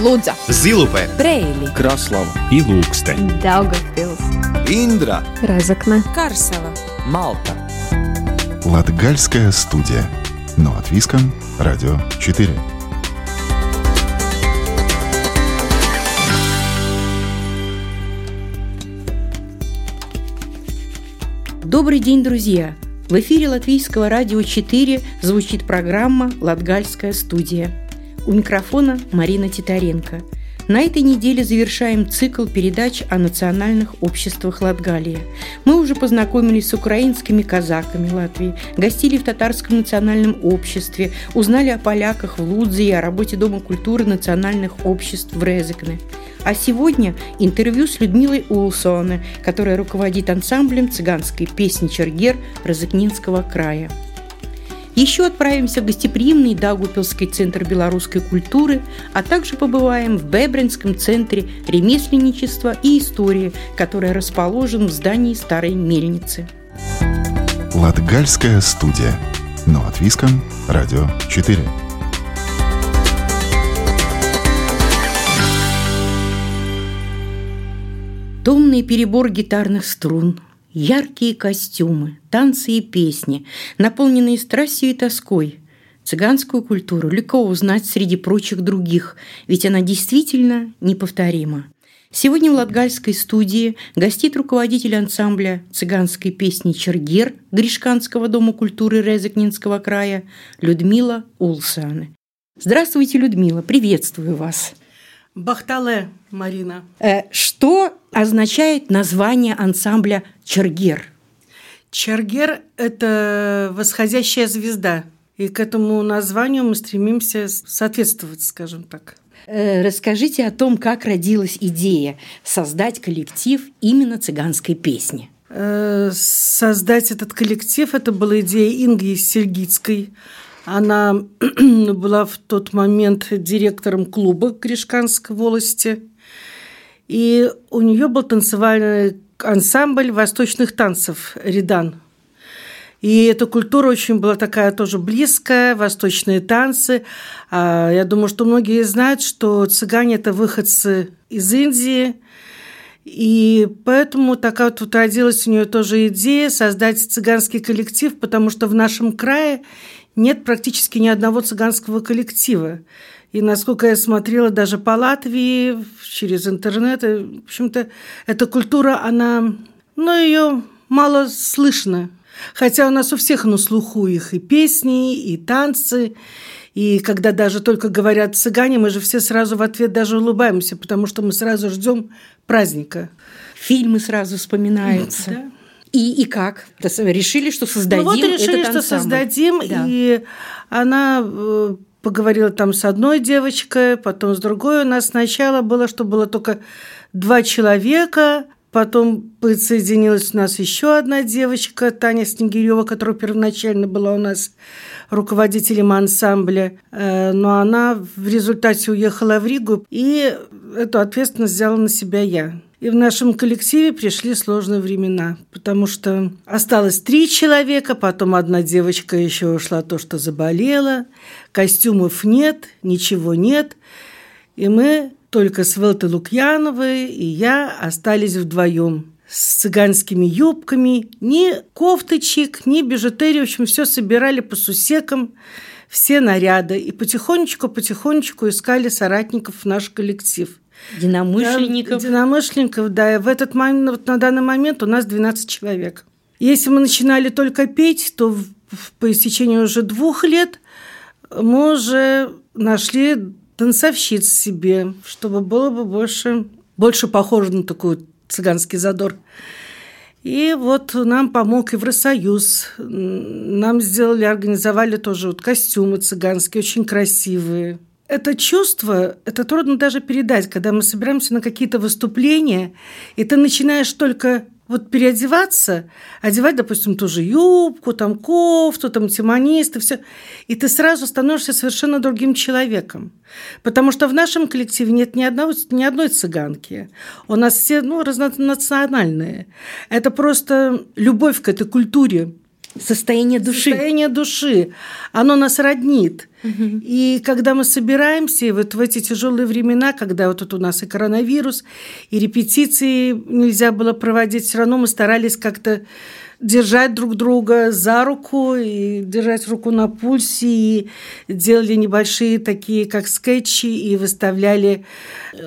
Лудза, Зилупе, Брейли, Краслава и Лукстен. Даугавпилс, Индра Разокна, Карсела. Малта Латгальская студия. Но от Виском, Радио 4. Добрый день, друзья! В эфире Латвийского радио 4 звучит программа «Латгальская студия». У микрофона Марина Титаренко. На этой неделе завершаем цикл передач о национальных обществах Латгалии. Мы уже познакомились с украинскими казаками Латвии, гостили в татарском национальном обществе, узнали о поляках в Лудзе и о работе Дома культуры национальных обществ в Резекне. А сегодня интервью с Людмилой Улсоне, которая руководит ансамблем цыганской песни «Чергер» Розыкнинского края. Еще отправимся в гостеприимный Даугупилский центр белорусской культуры, а также побываем в Бебринском центре ремесленничества и истории, который расположен в здании старой мельницы. Латгальская студия. Но от Виском, Радио 4. Томный перебор гитарных струн, яркие костюмы, танцы и песни, наполненные страстью и тоской. Цыганскую культуру легко узнать среди прочих других, ведь она действительно неповторима. Сегодня в Латгальской студии гостит руководитель ансамбля цыганской песни «Чергер» Гришканского дома культуры Резекнинского края Людмила Улсаны. Здравствуйте, Людмила, приветствую вас. Бахтале, Марина. Э, Что означает название ансамбля «Чергер»? Чергер – это восходящая звезда. И к этому названию мы стремимся соответствовать, скажем так. Э, Расскажите о том, как родилась идея создать коллектив именно цыганской песни. Э, Создать этот коллектив – это была идея Инги Сергицкой. Она была в тот момент директором клуба Кришканской волости. И у нее был танцевальный ансамбль восточных танцев «Редан». И эта культура очень была такая тоже близкая, восточные танцы. А, Я думаю, что многие знают, что цыгане – это выходцы из Индии. И поэтому такая вот родилась у нее тоже идея создать цыганский коллектив, потому что в нашем крае нет практически ни одного цыганского коллектива. И насколько я смотрела даже по Латвии, через интернет, и, в общем-то, эта культура, она, ну, ее мало слышно. Хотя у нас у всех на слуху их и песни, и танцы. И когда даже только говорят цыгане, мы же все сразу в ответ даже улыбаемся, потому что мы сразу ждем праздника. Фильмы сразу вспоминаются. Да. И, и как? Решили, что создадим Ну вот решили, этот что создадим, Да. и она э, поговорила там с одной девочкой, потом с другой. У нас сначала было, что было только два человека, потом подсоединилась у нас еще одна девочка, Таня Снегирева, которая первоначально была у нас руководителем ансамбля, Э, но она в результате уехала в Ригу, и эту ответственность взяла на себя я. И в нашем коллективе пришли сложные времена, потому что осталось три человека, потом одна девочка еще ушла, то, что заболела, костюмов нет, ничего нет. И мы только с Велтой Лукьяновой и я остались вдвоем с цыганскими юбками, ни кофточек, ни бижутерии, в общем, все собирали по сусекам, все наряды, и потихонечку-потихонечку искали соратников в наш коллектив. Единомышленников. Да, Единомышленников, да. И в этот момент, вот на данный момент у нас 12 человек. Если мы начинали только петь, то в- по истечению уже двух лет мы уже нашли танцовщиц себе, чтобы было бы больше, больше похоже на такой цыганский задор. И вот нам помог Евросоюз. Нам сделали, организовали тоже вот костюмы цыганские, очень красивые. Это чувство, это трудно даже передать, когда мы собираемся на какие-то выступления, и ты начинаешь только вот переодеваться, одевать, допустим, ту же юбку, там кофту, там тимонисты, все, и ты сразу становишься совершенно другим человеком. Потому что в нашем коллективе нет ни, одного, ни одной цыганки. У нас все ну, разнонациональные. Это просто любовь к этой культуре. Состояние души. Состояние души. Оно нас роднит. Угу. И когда мы собираемся, вот в эти тяжелые времена, когда вот тут у нас и коронавирус, и репетиции нельзя было проводить, все равно мы старались как-то держать друг друга за руку и держать руку на пульсе, и делали небольшие такие, как скетчи, и выставляли,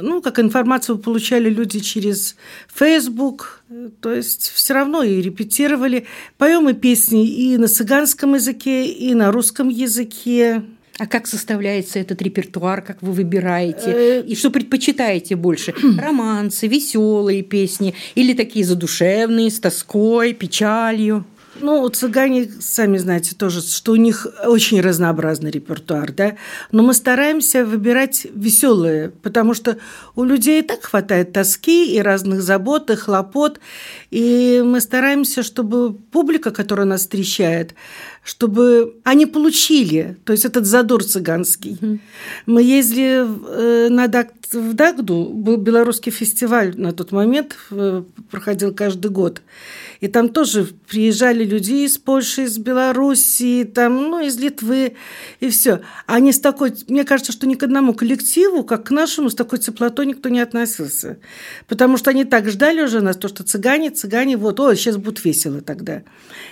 ну, как информацию получали люди через Facebook, то есть все равно и репетировали. Поем и песни и на цыганском языке, и на русском языке. А как составляется этот репертуар, как вы выбираете? Э, И что предпочитаете больше? Романсы, веселые песни или такие задушевные, с тоской, печалью? Ну, цыгане, сами знаете тоже, что у них очень разнообразный репертуар, да. Но мы стараемся выбирать веселые, потому что у людей и так хватает тоски и разных забот и хлопот. И мы стараемся, чтобы публика, которая нас встречает, чтобы они получили, то есть этот задор цыганский. Mm-hmm. Мы ездили э, на Дак, в Дагду, был белорусский фестиваль на тот момент, э, проходил каждый год. И там тоже приезжали люди из Польши, из Белоруссии, там, ну, из Литвы, и все. Они с такой, мне кажется, что ни к одному коллективу, как к нашему, с такой теплотой никто не относился. Потому что они так ждали уже нас, то, что цыгане, цыгане, вот, о, сейчас будет весело тогда.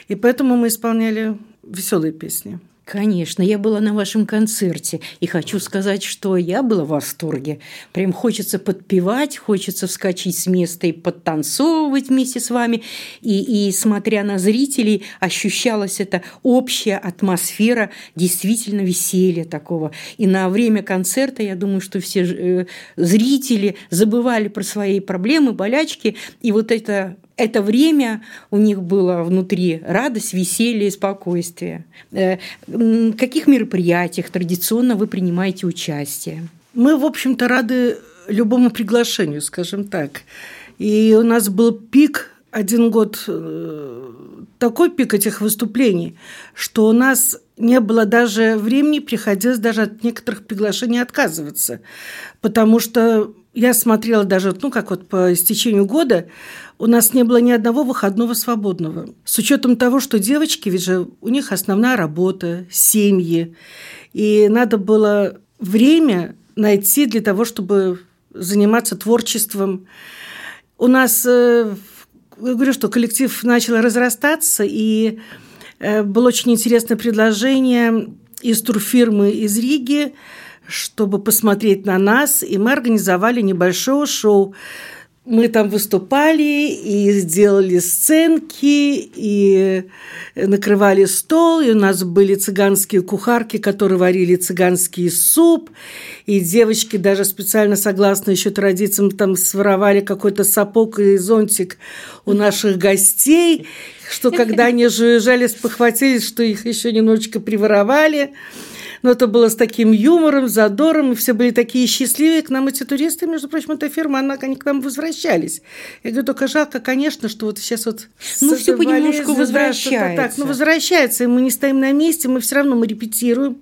И поэтому мы исполняли веселые песни. Конечно, я была на вашем концерте, и хочу сказать, что я была в восторге. Прям хочется подпевать, хочется вскочить с места и подтанцовывать вместе с вами. И, и смотря на зрителей, ощущалась эта общая атмосфера действительно веселья такого. И на время концерта, я думаю, что все э, зрители забывали про свои проблемы, болячки, и вот это это время у них было внутри радость, веселье спокойствие. Э, в каких мероприятиях традиционно вы принимаете участие? Мы, в общем-то, рады любому приглашению, скажем так. И у нас был пик один год э, такой пик этих выступлений, что у нас не было даже времени, приходилось даже от некоторых приглашений отказываться. Потому что я смотрела даже, ну, как вот по истечению года, у нас не было ни одного выходного свободного. С учетом того, что девочки, ведь же у них основная работа, семьи. И надо было время найти для того, чтобы заниматься творчеством. У нас, э, я говорю, что коллектив начал разрастаться, и э, было очень интересное предложение из турфирмы из Риги, чтобы посмотреть на нас, и мы организовали небольшое шоу. Мы там выступали и сделали сценки, и накрывали стол, и у нас были цыганские кухарки, которые варили цыганский суп, и девочки даже специально, согласно еще традициям, там своровали какой-то сапог и зонтик у наших гостей, что когда они же уезжали, спохватились, что их еще немножечко приворовали но это было с таким юмором, задором, и все были такие счастливые. К нам эти туристы, между прочим, эта фирма, она, они к нам возвращались. Я говорю, только жалко, конечно, что вот сейчас вот... Ну, все понемножку возвращается. Да, так, ну, возвращается, и мы не стоим на месте, мы все равно мы репетируем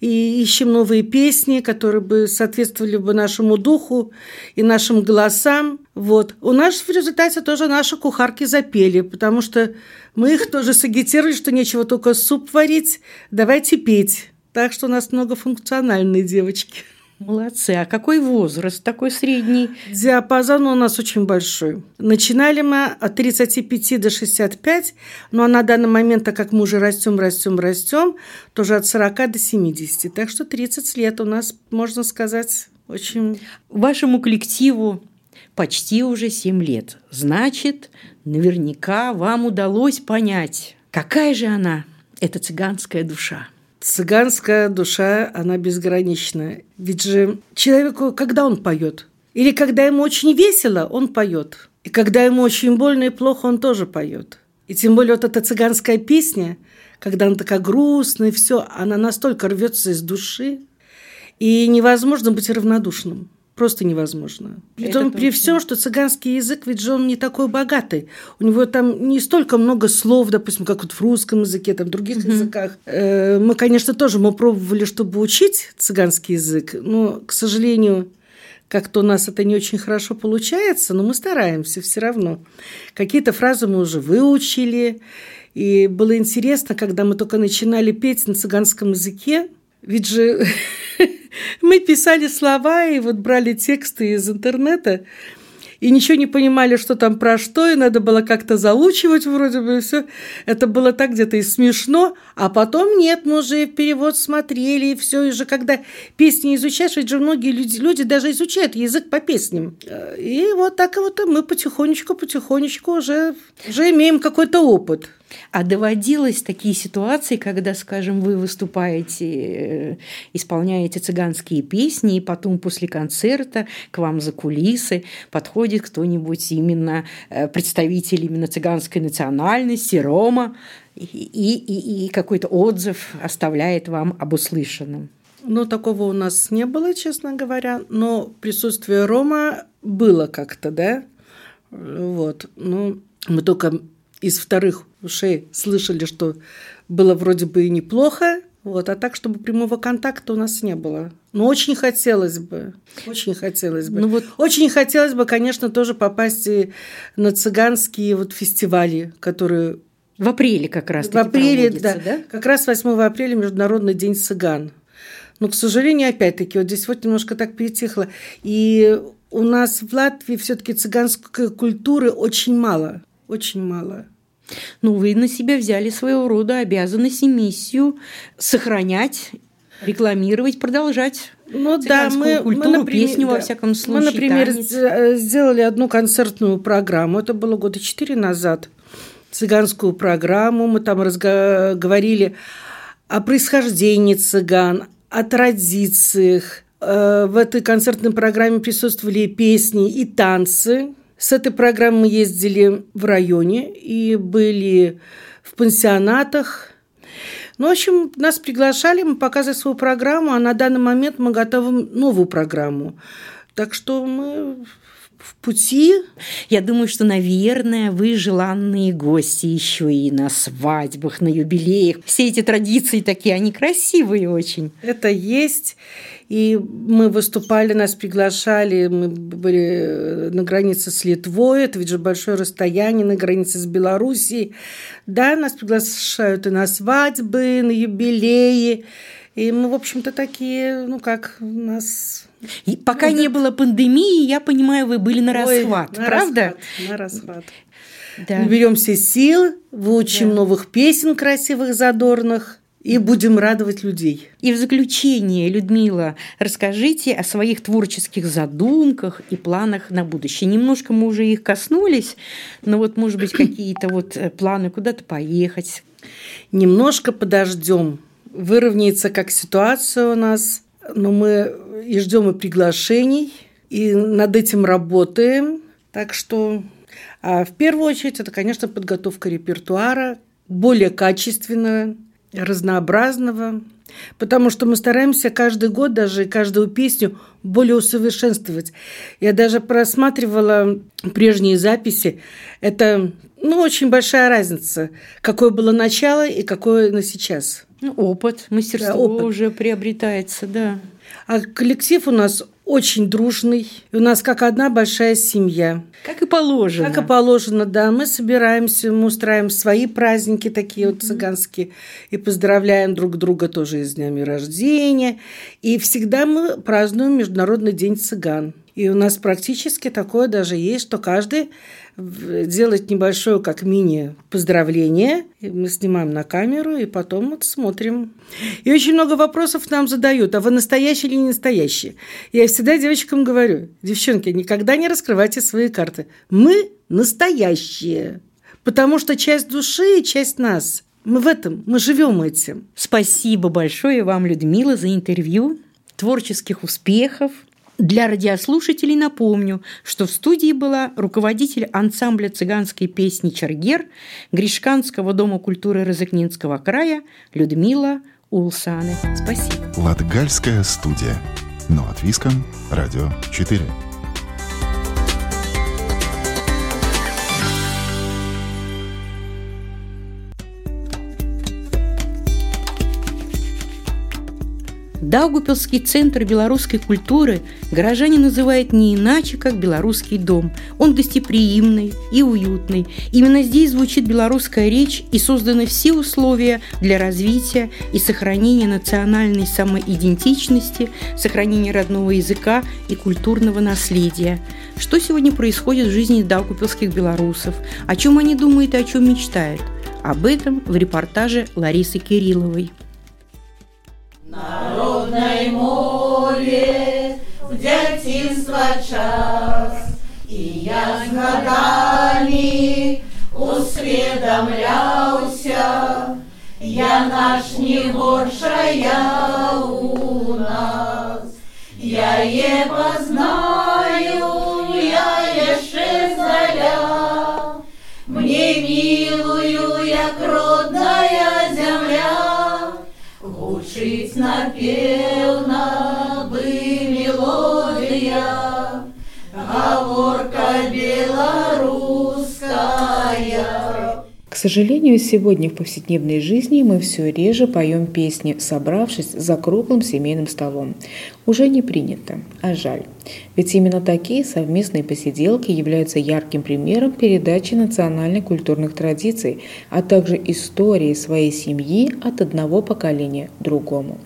и ищем новые песни, которые бы соответствовали бы нашему духу и нашим голосам. Вот. У нас в результате тоже наши кухарки запели, потому что мы их тоже сагитировали, что нечего только суп варить, давайте петь. Так что у нас многофункциональные девочки. Молодцы. А какой возраст такой средний? Диапазон у нас очень большой. Начинали мы от 35 до 65, ну а на данный момент, так как мы уже растем, растем, растем, тоже от 40 до 70. Так что 30 лет у нас, можно сказать, очень... Вашему коллективу почти уже 7 лет. Значит, наверняка вам удалось понять, какая же она, эта цыганская душа. Цыганская душа, она безгранична. Ведь же человеку, когда он поет, или когда ему очень весело, он поет. И когда ему очень больно и плохо, он тоже поет. И тем более вот эта цыганская песня, когда она такая грустная, все, она настолько рвется из души, и невозможно быть равнодушным. Просто невозможно. При, том, при всем, что цыганский язык, ведь же он не такой богатый. У него там не столько много слов, допустим, как вот в русском языке, там в других угу. языках. Э, мы, конечно, тоже мы пробовали, чтобы учить цыганский язык, но, к сожалению, как-то у нас это не очень хорошо получается, но мы стараемся все равно. Какие-то фразы мы уже выучили. И было интересно, когда мы только начинали петь на цыганском языке, ведь же мы писали слова и вот брали тексты из интернета, и ничего не понимали, что там про что, и надо было как-то заучивать вроде бы, и все. Это было так где-то и смешно, а потом нет, мы уже перевод смотрели, и все, и же когда песни изучаешь, ведь же многие люди, люди даже изучают язык по песням. И вот так вот мы потихонечку-потихонечку уже, уже имеем какой-то опыт. А доводилось такие ситуации, когда, скажем, вы выступаете, э, исполняете цыганские песни, и потом после концерта к вам за кулисы подходит кто-нибудь именно э, представитель именно цыганской национальности, Рома, и, и, и какой-то отзыв оставляет вам об услышанном. Ну, такого у нас не было, честно говоря, но присутствие Рома было как-то, да? Вот. Ну, мы только из вторых ушей слышали, что было вроде бы и неплохо, вот, а так, чтобы прямого контакта у нас не было. Но очень хотелось бы, очень хотелось бы. Ну, вот... Очень хотелось бы, конечно, тоже попасть на цыганские вот фестивали, которые... В апреле как раз В апреле, да, да. Как раз 8 апреля Международный день цыган. Но, к сожалению, опять-таки, вот здесь вот немножко так перетихло. И у нас в Латвии все-таки цыганской культуры очень мало. Очень мало. Ну, вы на себя взяли своего рода обязанность и миссию сохранять, рекламировать, продолжать ну да, мы, культуру, мы, например, песню, да. во всяком случае. Мы, например, танец. Э, сделали одну концертную программу. Это было года четыре назад. Цыганскую программу. Мы там говорили о происхождении цыган, о традициях. Э, в этой концертной программе присутствовали песни и танцы. С этой программой мы ездили в районе и были в пансионатах. Ну, в общем, нас приглашали, мы показывали свою программу, а на данный момент мы готовим новую программу. Так что мы в пути. Я думаю, что, наверное, вы желанные гости еще и на свадьбах, на юбилеях. Все эти традиции такие, они красивые очень. Это есть. И мы выступали, нас приглашали, мы были на границе с Литвой, это ведь же большое расстояние, на границе с Белоруссией. Да, нас приглашают и на свадьбы, на юбилеи. И мы, в общем-то, такие, ну как, нас и пока ну, не было пандемии, я понимаю, вы были на расхват, Ой, на правда? Расхват, на расхват. Да. Наберемся сил, выучим да. новых песен красивых, задорных и будем радовать людей. И в заключение, Людмила, расскажите о своих творческих задумках и планах на будущее. Немножко мы уже их коснулись, но вот, может быть, какие-то вот э, планы куда-то поехать. Немножко подождем. Выровняется как ситуация у нас, но мы и ждем и приглашений, и над этим работаем. Так что а в первую очередь это, конечно, подготовка репертуара, более качественного, разнообразного, потому что мы стараемся каждый год даже каждую песню более усовершенствовать. Я даже просматривала прежние записи. Это ну, очень большая разница, какое было начало и какое на сейчас. Ну, опыт, мастерство да, опыт. уже приобретается, да. А коллектив у нас очень дружный. И у нас как одна большая семья. Как и положено. Как и положено, да. Мы собираемся, мы устраиваем свои праздники такие вот цыганские. И поздравляем друг друга тоже с днями рождения. И всегда мы празднуем Международный день цыган. И у нас практически такое даже есть, что каждый делает небольшое, как мини-поздравление. Мы снимаем на камеру и потом вот смотрим. И очень много вопросов нам задают, а вы настоящий или не настоящий? Я всегда девочкам говорю, девчонки, никогда не раскрывайте свои карты. Мы настоящие, потому что часть души и часть нас. Мы в этом, мы живем этим. Спасибо большое вам, Людмила, за интервью. Творческих успехов, для радиослушателей напомню, что в студии была руководитель ансамбля цыганской песни «Чаргер» Гришканского дома культуры Розыкнинского края Людмила Улсаны. Спасибо. Латгальская студия. Но от Виском. Радио 4. Даугупилский центр белорусской культуры горожане называют не иначе, как «Белорусский дом». Он гостеприимный и уютный. Именно здесь звучит белорусская речь и созданы все условия для развития и сохранения национальной самоидентичности, сохранения родного языка и культурного наследия. Что сегодня происходит в жизни даугупилских белорусов? О чем они думают и о чем мечтают? Об этом в репортаже Ларисы Кирилловой. Народной мове в дзяцінства час, і я з гадамі усведамляўся, я наш не горшая у нас, я е познаю, гучыць напеўна сожалению, сегодня в повседневной жизни мы все реже поем песни, собравшись за круглым семейным столом. Уже не принято, а жаль. Ведь именно такие совместные посиделки являются ярким примером передачи национально-культурных традиций, а также истории своей семьи от одного поколения другому.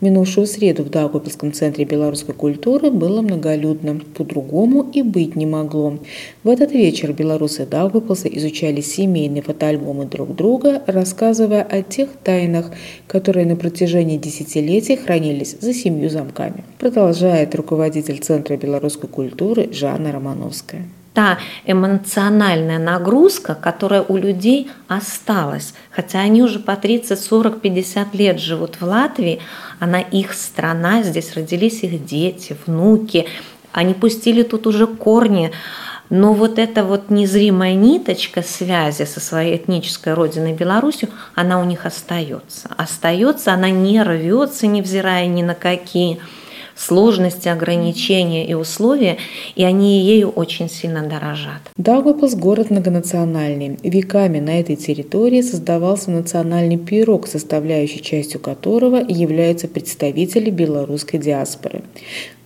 В минувшую среду в Даугавпилском центре белорусской культуры было многолюдно. По-другому и быть не могло. В этот вечер белорусы Даугавпилса изучали семейные фотоальбомы друг друга, рассказывая о тех тайнах, которые на протяжении десятилетий хранились за семью замками. Продолжает руководитель Центра белорусской культуры Жанна Романовская та эмоциональная нагрузка, которая у людей осталась. Хотя они уже по 30, 40, 50 лет живут в Латвии, она их страна, здесь родились их дети, внуки, они пустили тут уже корни. Но вот эта вот незримая ниточка связи со своей этнической родиной Беларусью, она у них остается. Остается, она не рвется, невзирая ни на какие сложности, ограничения и условия, и они ею очень сильно дорожат. Даугавпилс – город многонациональный. Веками на этой территории создавался национальный пирог, составляющей частью которого являются представители белорусской диаспоры.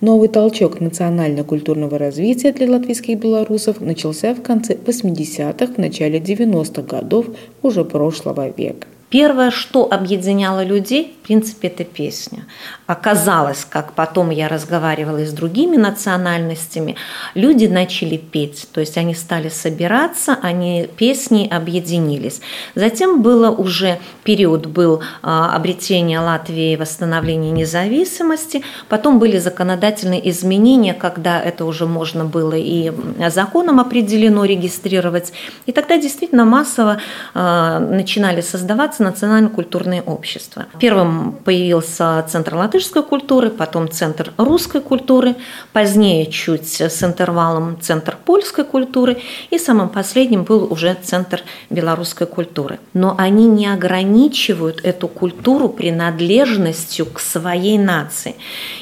Новый толчок национально-культурного развития для латвийских белорусов начался в конце 80-х, в начале 90-х годов уже прошлого века. Первое, что объединяло людей, в принципе, это песня. Оказалось, как потом я разговаривала и с другими национальностями, люди начали петь, то есть они стали собираться, они песни объединились. Затем было уже период был а, обретения Латвии, восстановления независимости, потом были законодательные изменения, когда это уже можно было и законом определено регистрировать, и тогда действительно массово а, начинали создаваться национально-культурные общества. Первым появился Центр латышской культуры, потом Центр русской культуры, позднее чуть с интервалом Центр польской культуры, и самым последним был уже Центр белорусской культуры. Но они не ограничивают эту культуру принадлежностью к своей нации.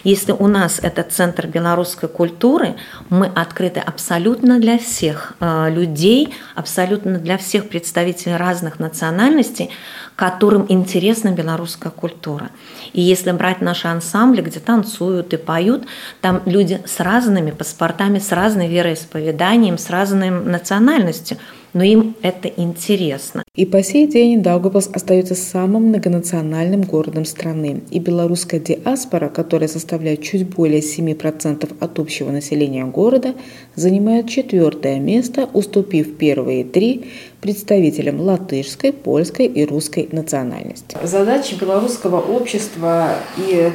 Если у нас это Центр белорусской культуры, мы открыты абсолютно для всех э, людей, абсолютно для всех представителей разных национальностей, которым интересна белорусская культура. И если брать наши ансамбли, где танцуют и поют, там люди с разными паспортами, с разной вероисповеданием, с разной национальностью – но им это интересно. И по сей день Даугавпилс остается самым многонациональным городом страны. И белорусская диаспора, которая составляет чуть более 7% от общего населения города, занимает четвертое место, уступив первые три представителям латышской, польской и русской национальности. Задача белорусского общества и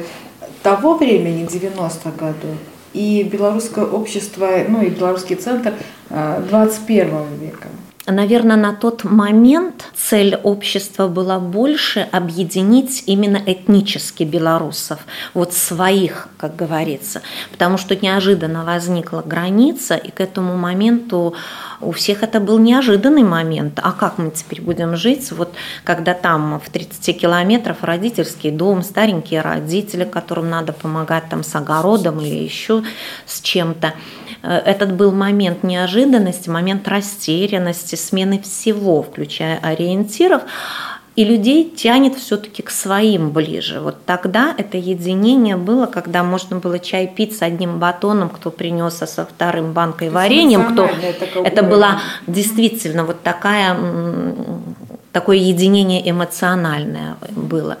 того времени, 90-х годов, и белорусское общество, ну и белорусский центр 21 э, века. Наверное, на тот момент цель общества была больше объединить именно этнически белорусов, вот своих, как говорится, потому что неожиданно возникла граница, и к этому моменту у всех это был неожиданный момент. А как мы теперь будем жить, вот когда там в 30 километров родительский дом, старенькие родители, которым надо помогать там с огородом или еще с чем-то. Э, этот был момент неожиданности, момент растерянности, смены всего, включая ориентиров. И людей тянет все-таки к своим ближе. Вот тогда это единение было, когда можно было чай пить с одним батоном, кто принес, а со вторым банкой вареньем, кто... Это была действительно вот такая такое единение эмоциональное было,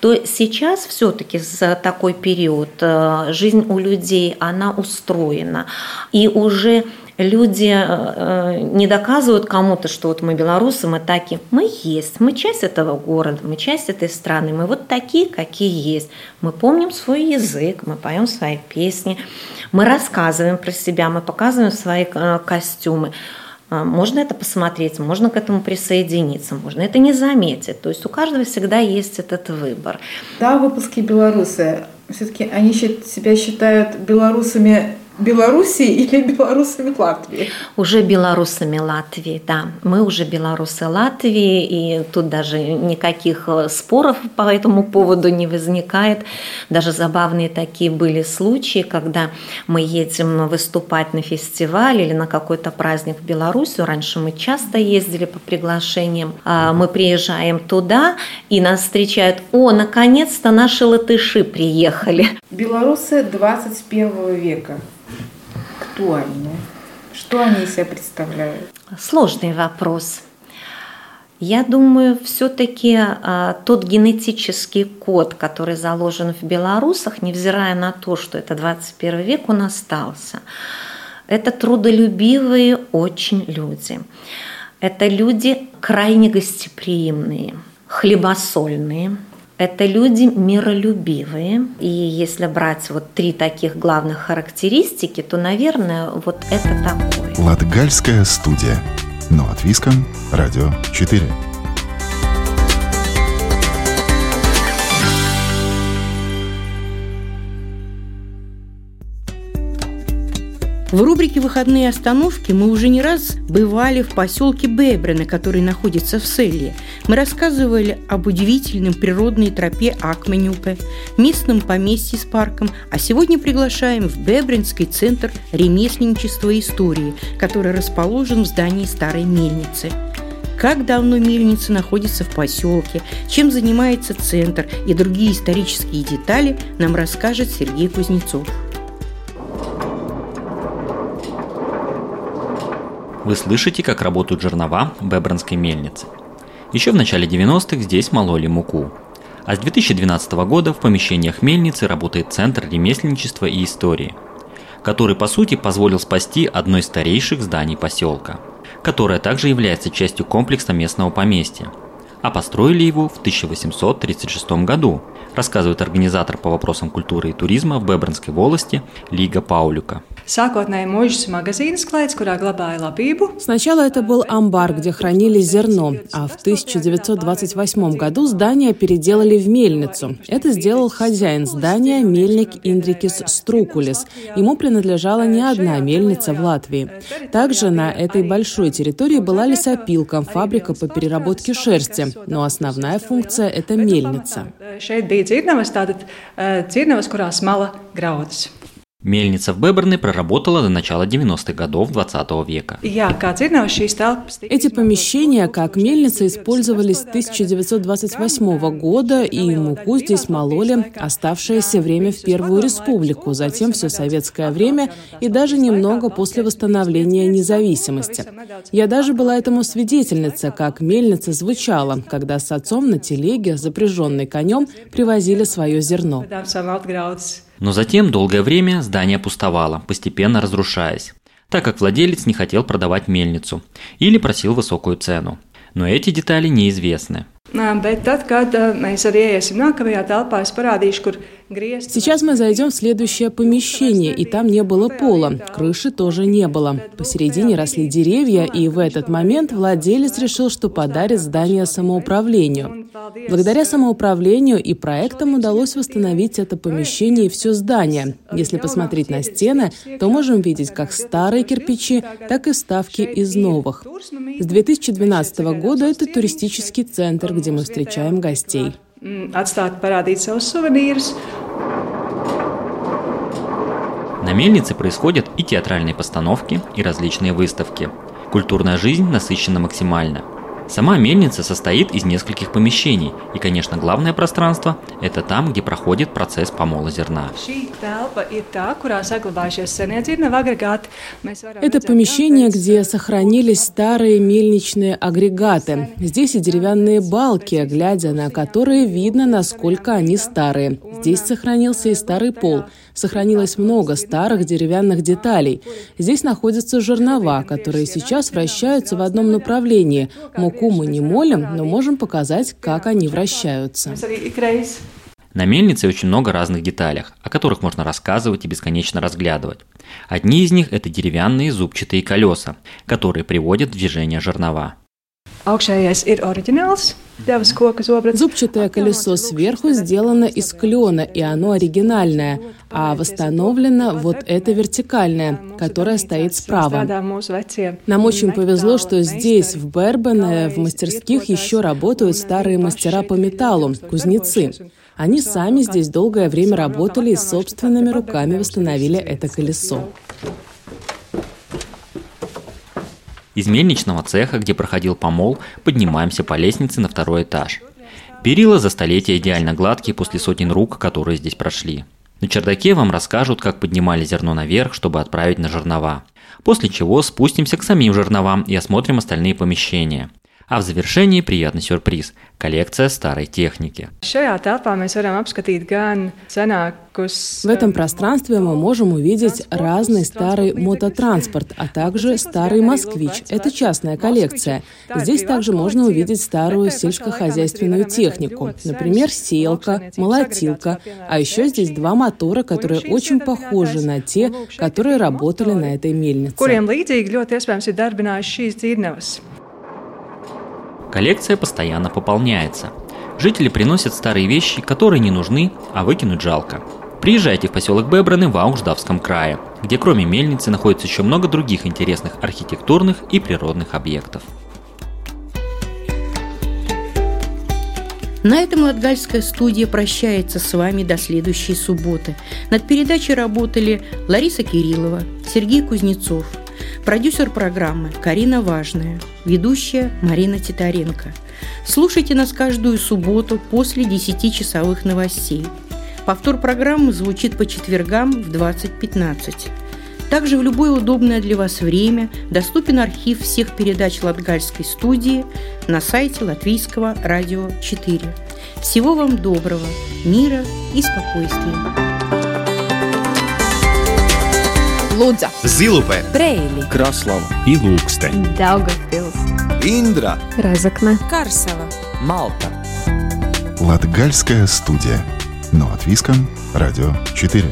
то сейчас все-таки за такой период э, жизнь у людей, она устроена. И уже люди э, не доказывают кому-то, что вот мы белорусы, мы такие. Мы есть, мы часть этого города, мы часть этой страны, мы вот такие, какие есть. Мы помним свой язык, мы поем свои песни, мы рассказываем про себя, мы показываем свои э, костюмы. Э, можно это посмотреть, можно к этому присоединиться, можно это не заметить. То есть у каждого всегда есть этот выбор. Да, выпуски белорусы, все-таки они себя считают белорусами Белоруссии или белорусами Латвии? Уже белорусами Латвии, да. Мы уже белорусы Латвии, и тут даже никаких э, споров по этому поводу не возникает. Даже забавные такие были случаи, когда мы едем выступать на фестиваль или на какой-то праздник в Белоруссию. Раньше мы часто ездили по приглашениям. А мы приезжаем туда, и нас встречают, о, наконец-то наши латыши приехали. Белорусы 21 века кто они? Что они из себя представляют? Сложный вопрос. Я думаю, все-таки а, тот генетический код, который заложен в белорусах, невзирая на то, что это 21 век, он остался. Это трудолюбивые очень люди. Это люди крайне гостеприимные, хлебосольные, это люди миролюбивые. И если брать вот три таких главных характеристики, то, наверное, вот это такое. Латгальская студия. Но от Виском. Радио 4. В рубрике «Выходные остановки» мы уже не раз бывали в поселке Бебрена, который находится в Селле. Мы рассказывали об удивительном природной тропе Акменюпе, местном поместье с парком, а сегодня приглашаем в Бебренский центр ремесленничества и истории, который расположен в здании старой мельницы как давно мельница находится в поселке, чем занимается центр и другие исторические детали нам расскажет Сергей Кузнецов. Вы слышите, как работают жернова Бебранской мельницы. Еще в начале 90-х здесь мололи муку. А с 2012 года в помещениях мельницы работает Центр ремесленничества и истории, который по сути позволил спасти одно из старейших зданий поселка, которое также является частью комплекса местного поместья. А построили его в 1836 году, рассказывает организатор по вопросам культуры и туризма в Бебранской волости Лига Паулюка. Sākotnēji mūžas магазин sklaids, kurā glabāja labību. Сначала это был амбар, где хранили зерно, а в 1928 году здание переделали в мельницу. Это сделал хозяин здания, мельник Индрикис Струкулис. Ему принадлежала не одна мельница в Латвии. Также на этой большой территории была лесопилка, фабрика по переработке шерсти, но основная функция – это мельница. Šeit bija dzirnavas, tātad dzirnavas, kurās mala graudus. Мельница в Беберне проработала до начала 90-х годов 20 века. Эти помещения, как мельница, использовались с 1928 года, и муку здесь мололи оставшееся время в Первую Республику, затем все советское время и даже немного после восстановления независимости. Я даже была этому свидетельница, как мельница звучала, когда с отцом на телеге, запряженной конем, привозили свое зерно. Но затем долгое время здание пустовало, постепенно разрушаясь, так как владелец не хотел продавать мельницу или просил высокую цену. Но эти детали неизвестны. Bet tad, kad mēs arī iesim nākamajā telpā, es parādīšu, kur Сейчас мы зайдем в следующее помещение, и там не было пола, крыши тоже не было. Посередине росли деревья, и в этот момент владелец решил, что подарит здание самоуправлению. Благодаря самоуправлению и проектам удалось восстановить это помещение и все здание. Если посмотреть на стены, то можем видеть как старые кирпичи, так и вставки из новых. С 2012 года это туристический центр, где мы встречаем гостей. Atstāt, parādīt savus сувенирus. На мельнице происходят и театральные постановки, и различные выставки. Культурная жизнь насыщена максимально. Сама мельница состоит из нескольких помещений, и, конечно, главное пространство – это там, где проходит процесс помола зерна. Это помещение, где сохранились старые мельничные агрегаты. Здесь и деревянные балки, глядя на которые видно, насколько они старые. Здесь сохранился и старый пол – сохранилось много старых деревянных деталей. Здесь находятся жернова, которые сейчас вращаются в одном направлении. Муку мы не молим, но можем показать, как они вращаются. На мельнице очень много разных деталей, о которых можно рассказывать и бесконечно разглядывать. Одни из них – это деревянные зубчатые колеса, которые приводят в движение жернова. Зубчатое колесо сверху сделано из клена, и оно оригинальное, а восстановлено вот это вертикальное, которое стоит справа. Нам очень повезло, что здесь, в Бербене, в мастерских еще работают старые мастера по металлу, кузнецы. Они сами здесь долгое время работали и собственными руками восстановили это колесо. Из мельничного цеха, где проходил помол, поднимаемся по лестнице на второй этаж. Перила за столетия идеально гладкие после сотен рук, которые здесь прошли. На чердаке вам расскажут, как поднимали зерно наверх, чтобы отправить на жернова. После чего спустимся к самим жерновам и осмотрим остальные помещения. А в завершении приятный сюрприз – коллекция старой техники. В этом пространстве мы можем увидеть разный старый мототранспорт, а также старый «Москвич». Это частная коллекция. Здесь также можно увидеть старую сельскохозяйственную технику, например, сеялка, молотилка, а еще здесь два мотора, которые очень похожи на те, которые работали на этой мельнице. Коллекция постоянно пополняется. Жители приносят старые вещи, которые не нужны, а выкинуть жалко. Приезжайте в поселок Бебраны в Аугждавском крае, где кроме мельницы находится еще много других интересных архитектурных и природных объектов. На этом Латгальская студия прощается с вами до следующей субботы. Над передачей работали Лариса Кириллова, Сергей Кузнецов – Продюсер программы Карина Важная. Ведущая Марина Титаренко. Слушайте нас каждую субботу после 10-часовых новостей. Повтор программы звучит по четвергам в 20.15. Также в любое удобное для вас время доступен архив всех передач Латгальской студии на сайте Латвийского радио 4. Всего вам доброго, мира и спокойствия. Лудза, Zilupē, Preili, Kraslava, Ilūkste, Daugavpils, Индра, Разокна, Карсела, Малта. Латгальская студия. Но от Виском, Радио 4.